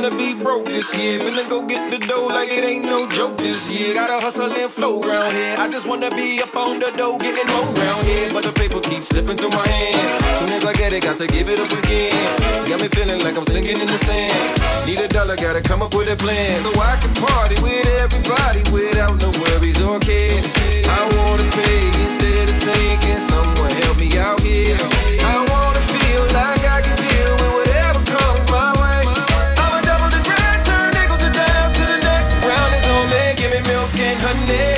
trying to be broke this year. Finna go get the dough like it ain't no joke this year. Gotta hustle and flow round here. I just wanna be up on the dough, getting more round here. But the paper keeps slipping through my hand. Soon as I get it, got to give it up again. Got me feeling like I'm sinking in the sand. Need a dollar, gotta come up with a plan. So I can party with everybody without no worries or cares. I wanna pay instead of sinking. Someone help me out here. I money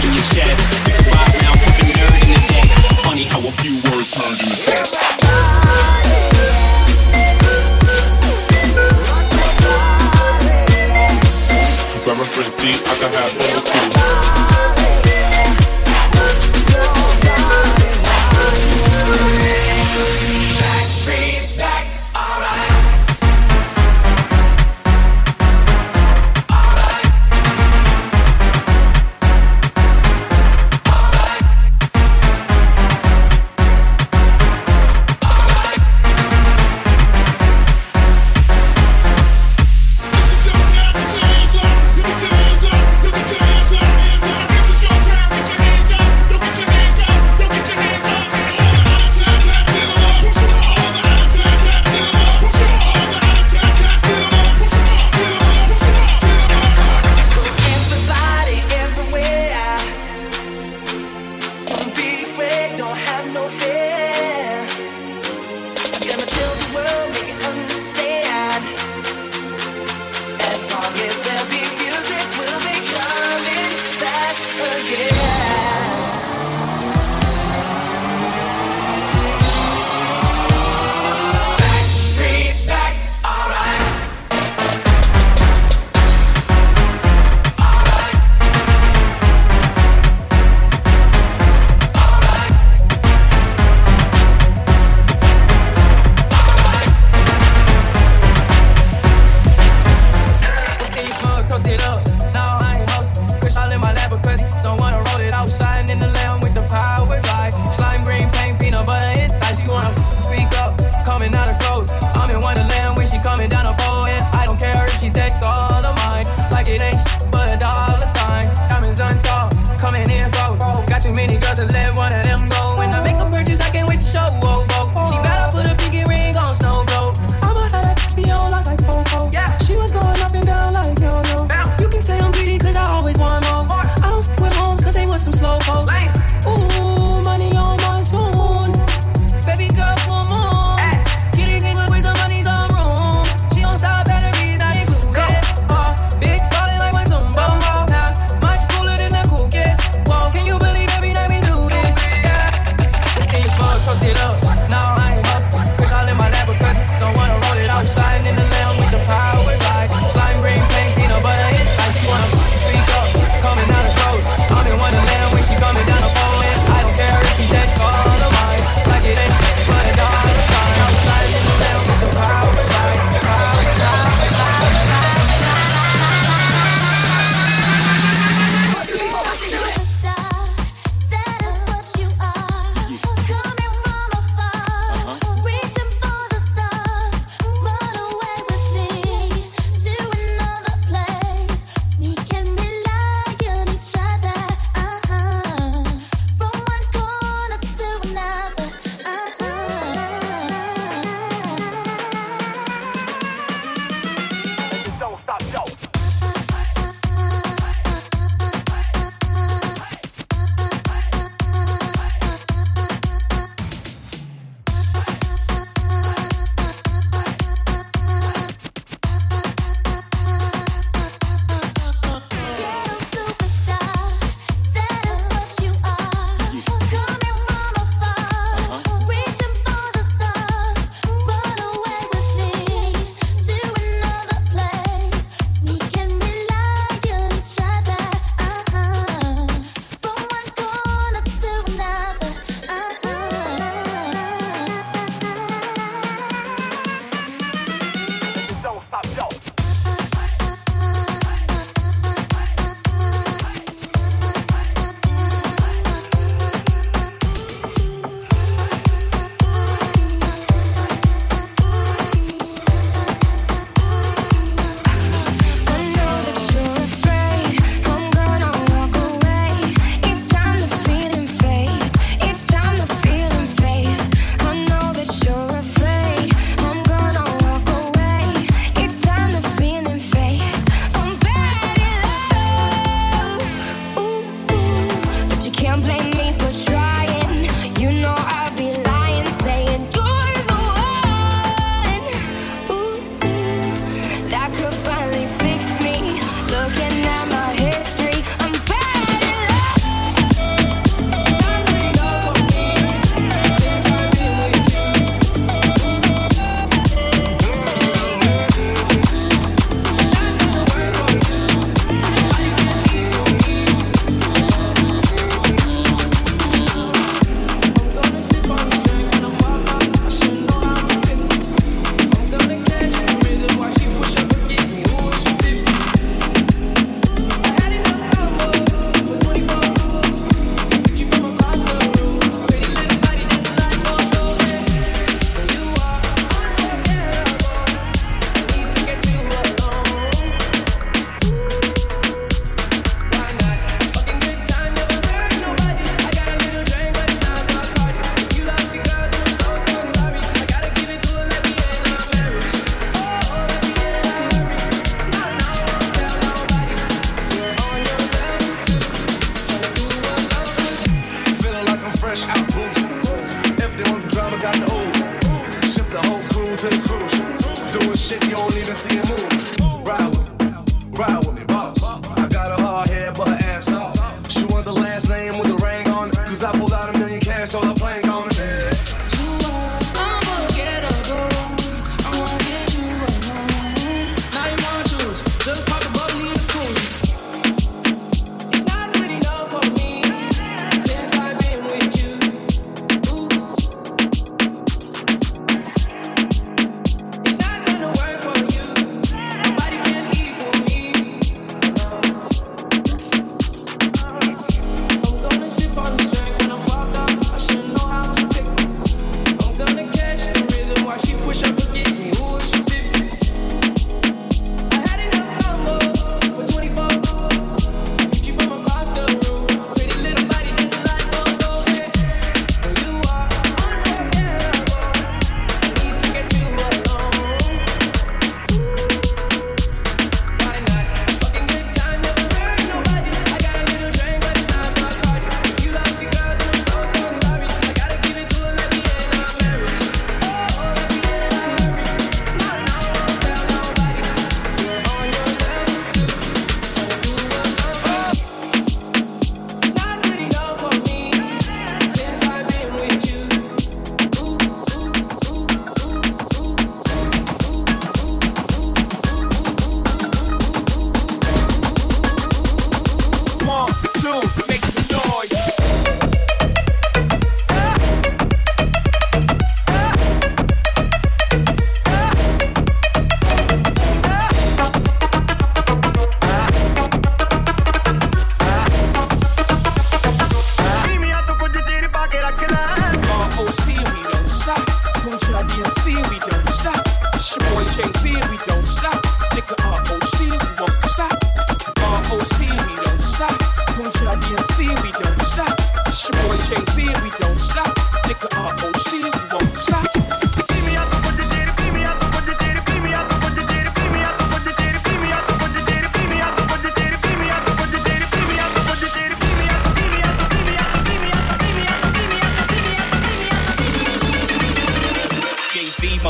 let it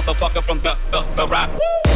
motherfucker from the, the, the rap.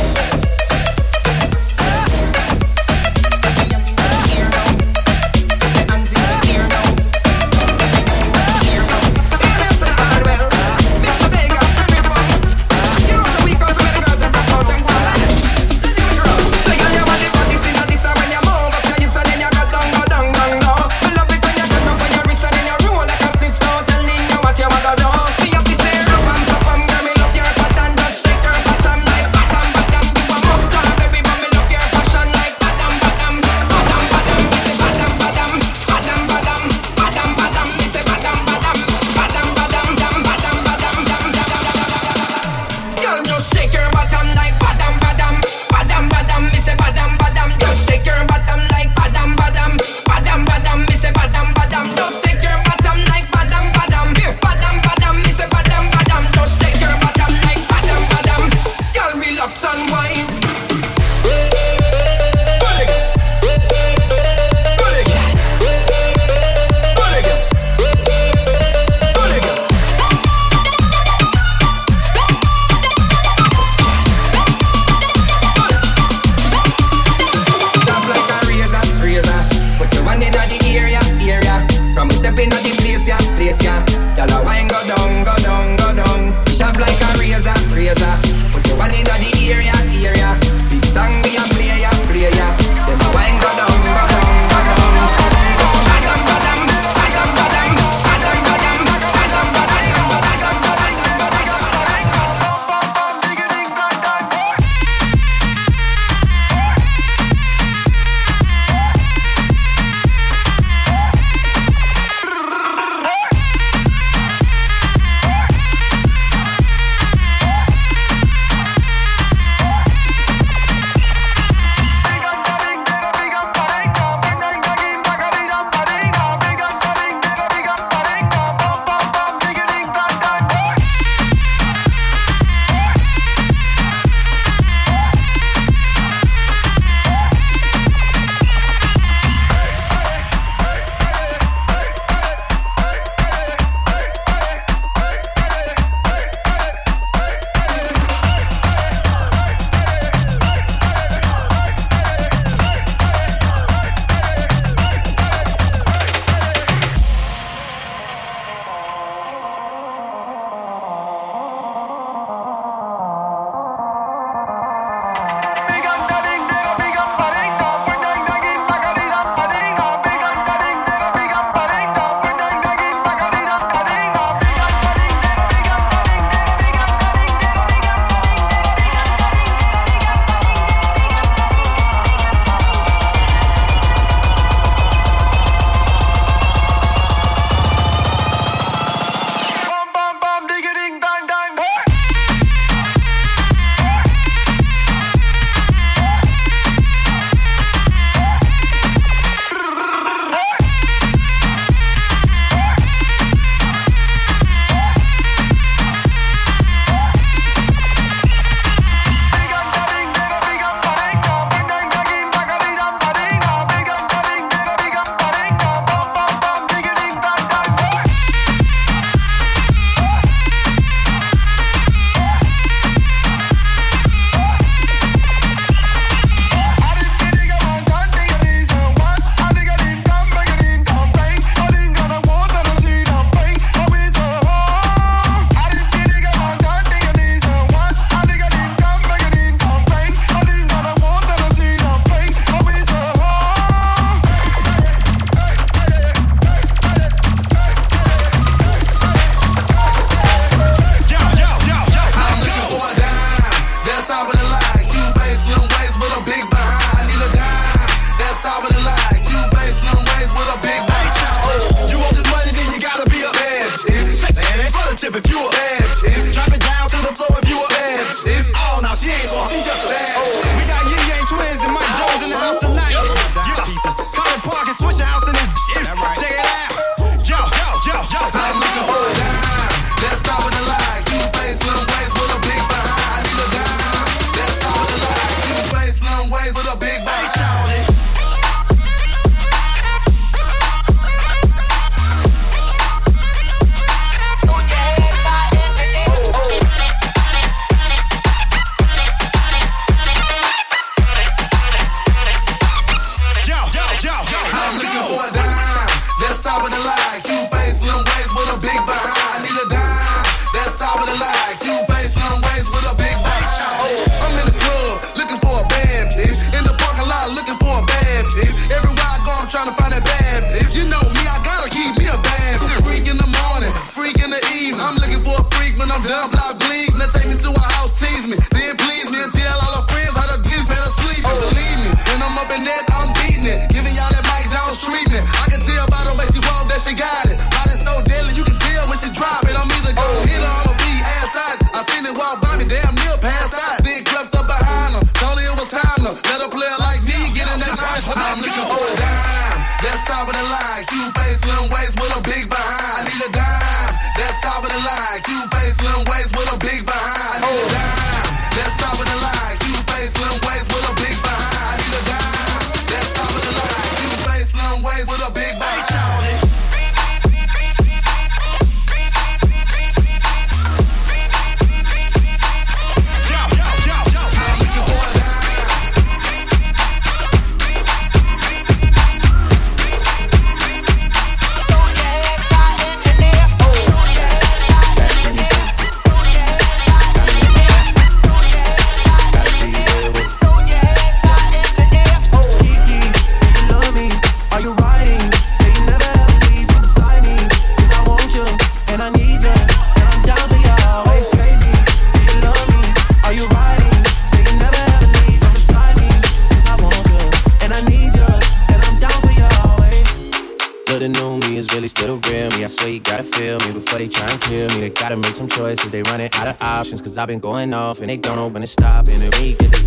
Feel me before they try and kill me. They gotta make some choices. They running out of options. Cause I've been going off and they don't know when to stop. And when you get the,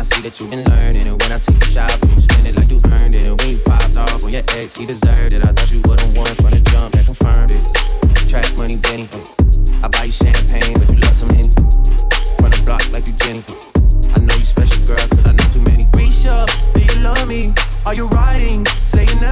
I see that you've been learning. And when I take you shopping, you spend it like you earned it. And when you popped off on your ex, he deserved it. I thought you would've won from the jump that confirmed it. Track money, Benny. I buy you champagne, but you love some Henny. From the block like you Jenny. I know you special, girl, cause I know too many. Risha, do you love me? Are you riding? Say you never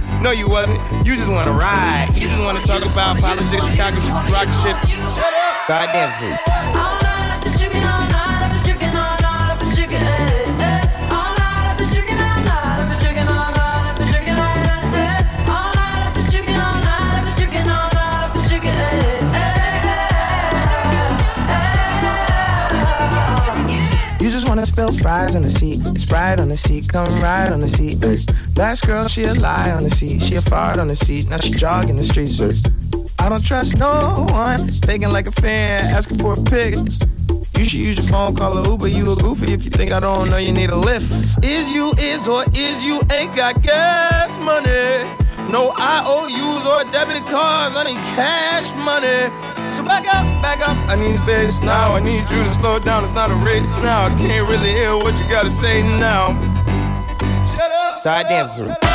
No, you wasn't. You just wanna ride. You just wanna talk about politics, Chicago, rock shit. Start dancing. All night I've been drinking, all night I've been drinking, all night I've been drinking. Eh, eh. All night I've been drinking, all night I've been drinking, all night I've been drinking. Eh, all night I've been drinking, all night I've been drinking, all night I've been drinking, You just wanna spill fries on the seat. Sprite on the seat, come ride on the seat. ay. Last girl, she a lie on the seat. She a fart on the seat. Now she jogging the streets. I don't trust no one. Faking like a fan, asking for a pic. You should use your phone, call a Uber. You a goofy if you think I don't know you need a lift. Is you is or is you ain't got gas money? No IOUs or debit cards. I need cash money. So back up, back up. I need space now. I need you to slow down. It's not a race now. I can't really hear what you gotta say now. Start dancing.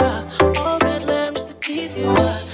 You. Uh. All red lamb just to tease you. Uh.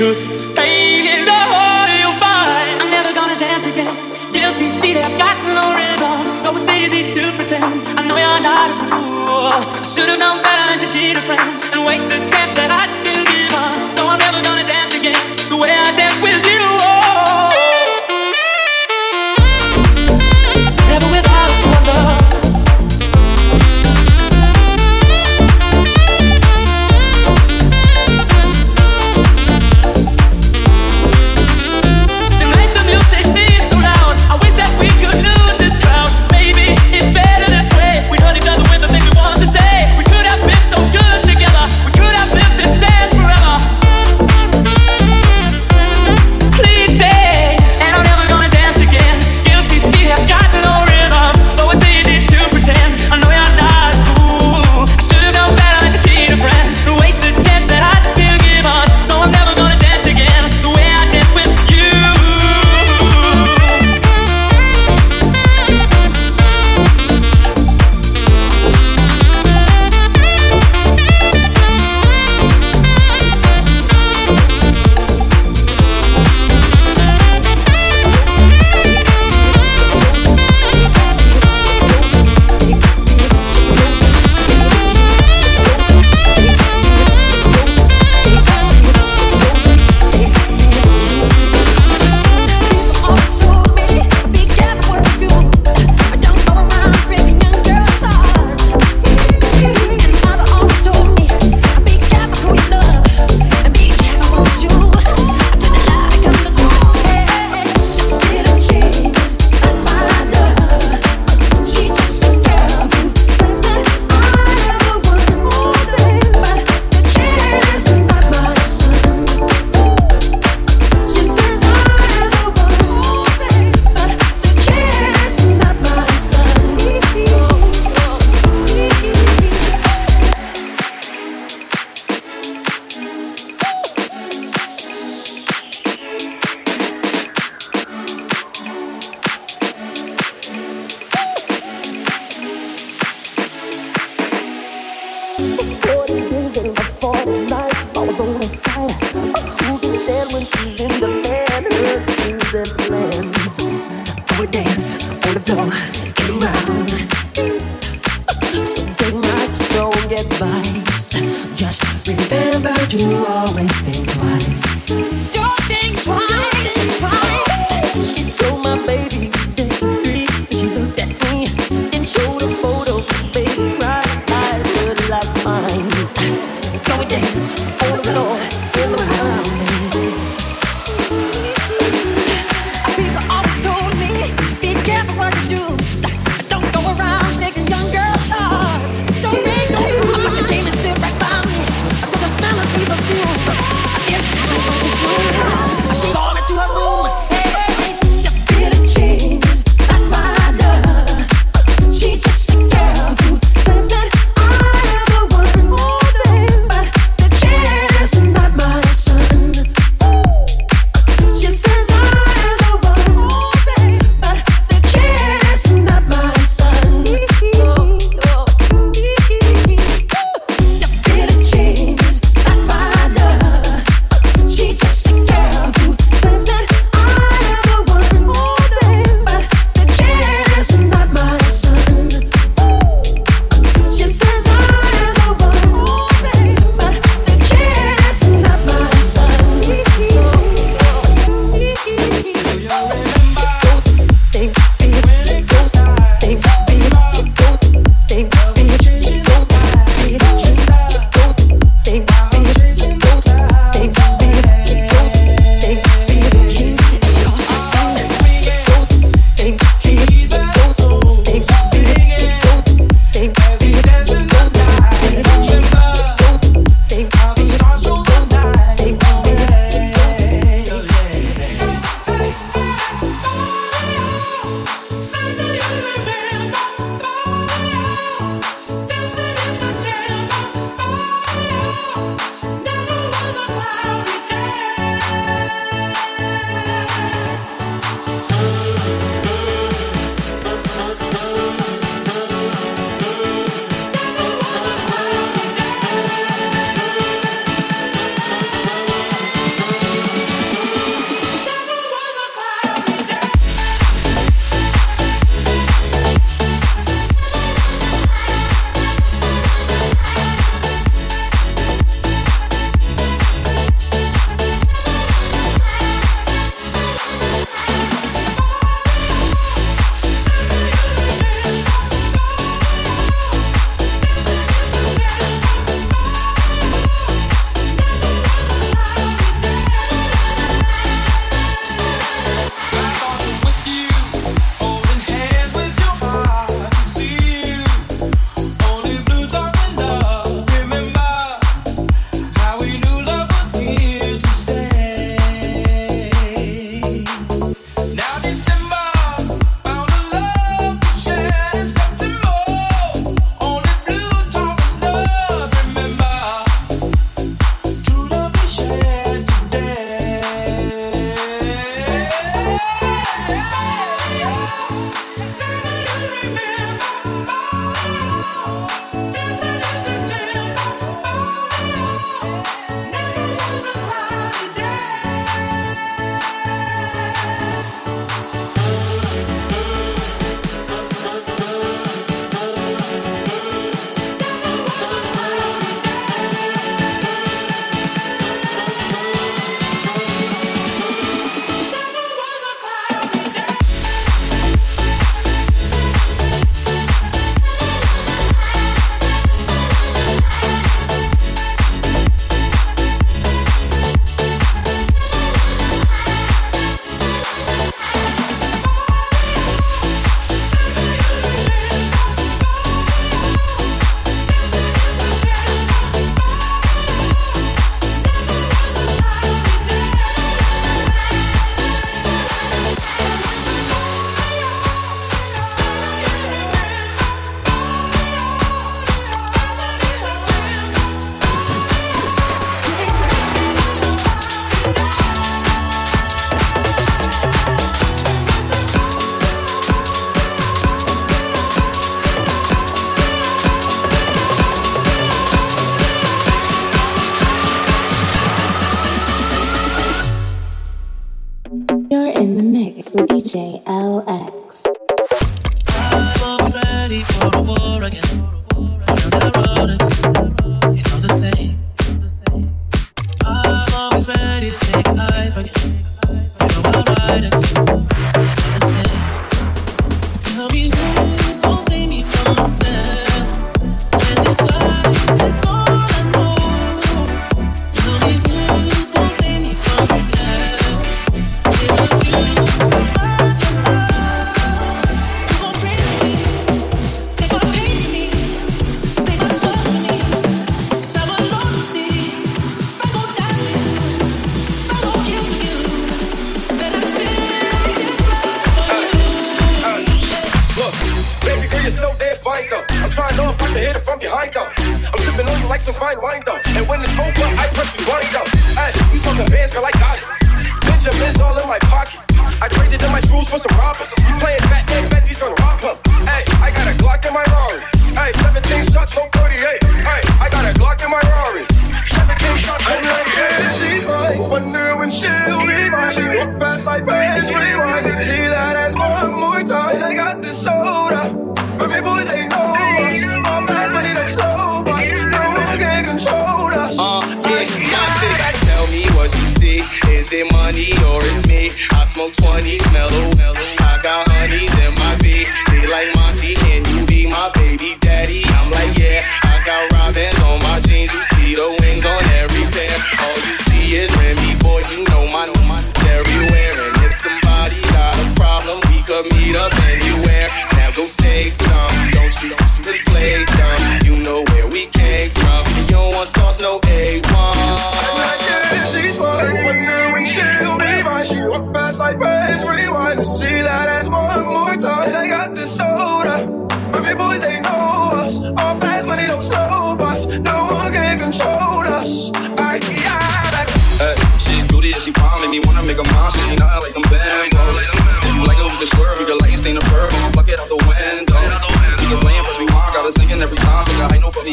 Truth.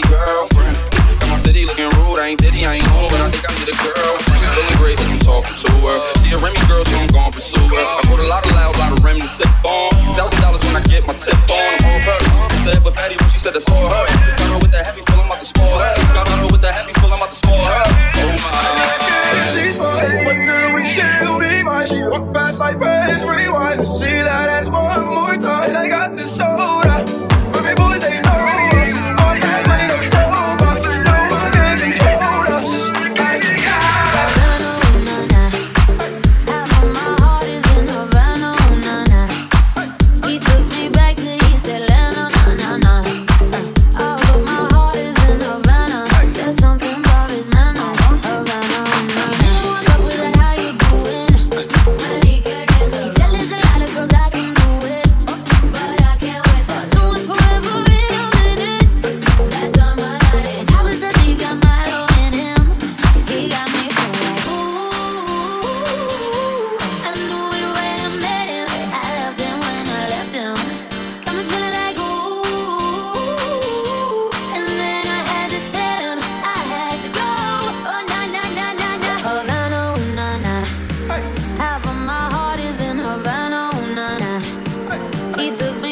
pretty girlfriend. And my city looking rude, I ain't diddy, I ain't home, but I think I need a girlfriend. Feeling great as I'm talking to her. She a Remy girl, so I'm gon' pursue her. I put a lot of loud, lot of Remy to sip on. Thousand dollars when I get my tip on. I'm all her. Said, but fatty when she said that's all her. took my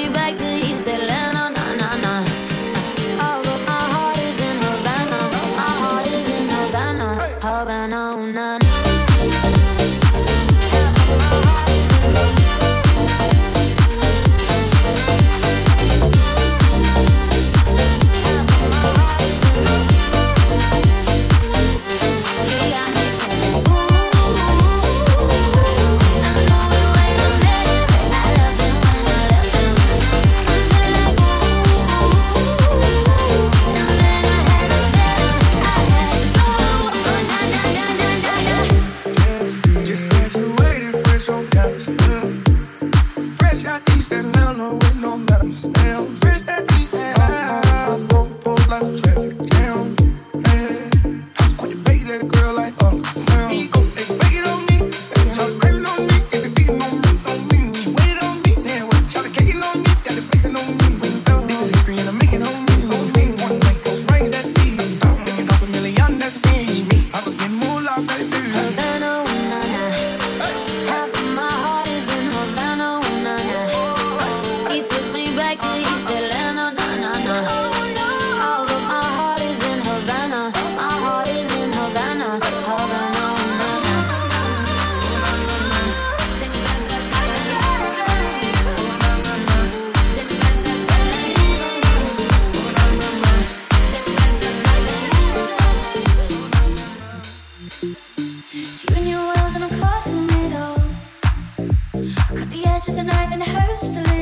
took a knife and a hearse to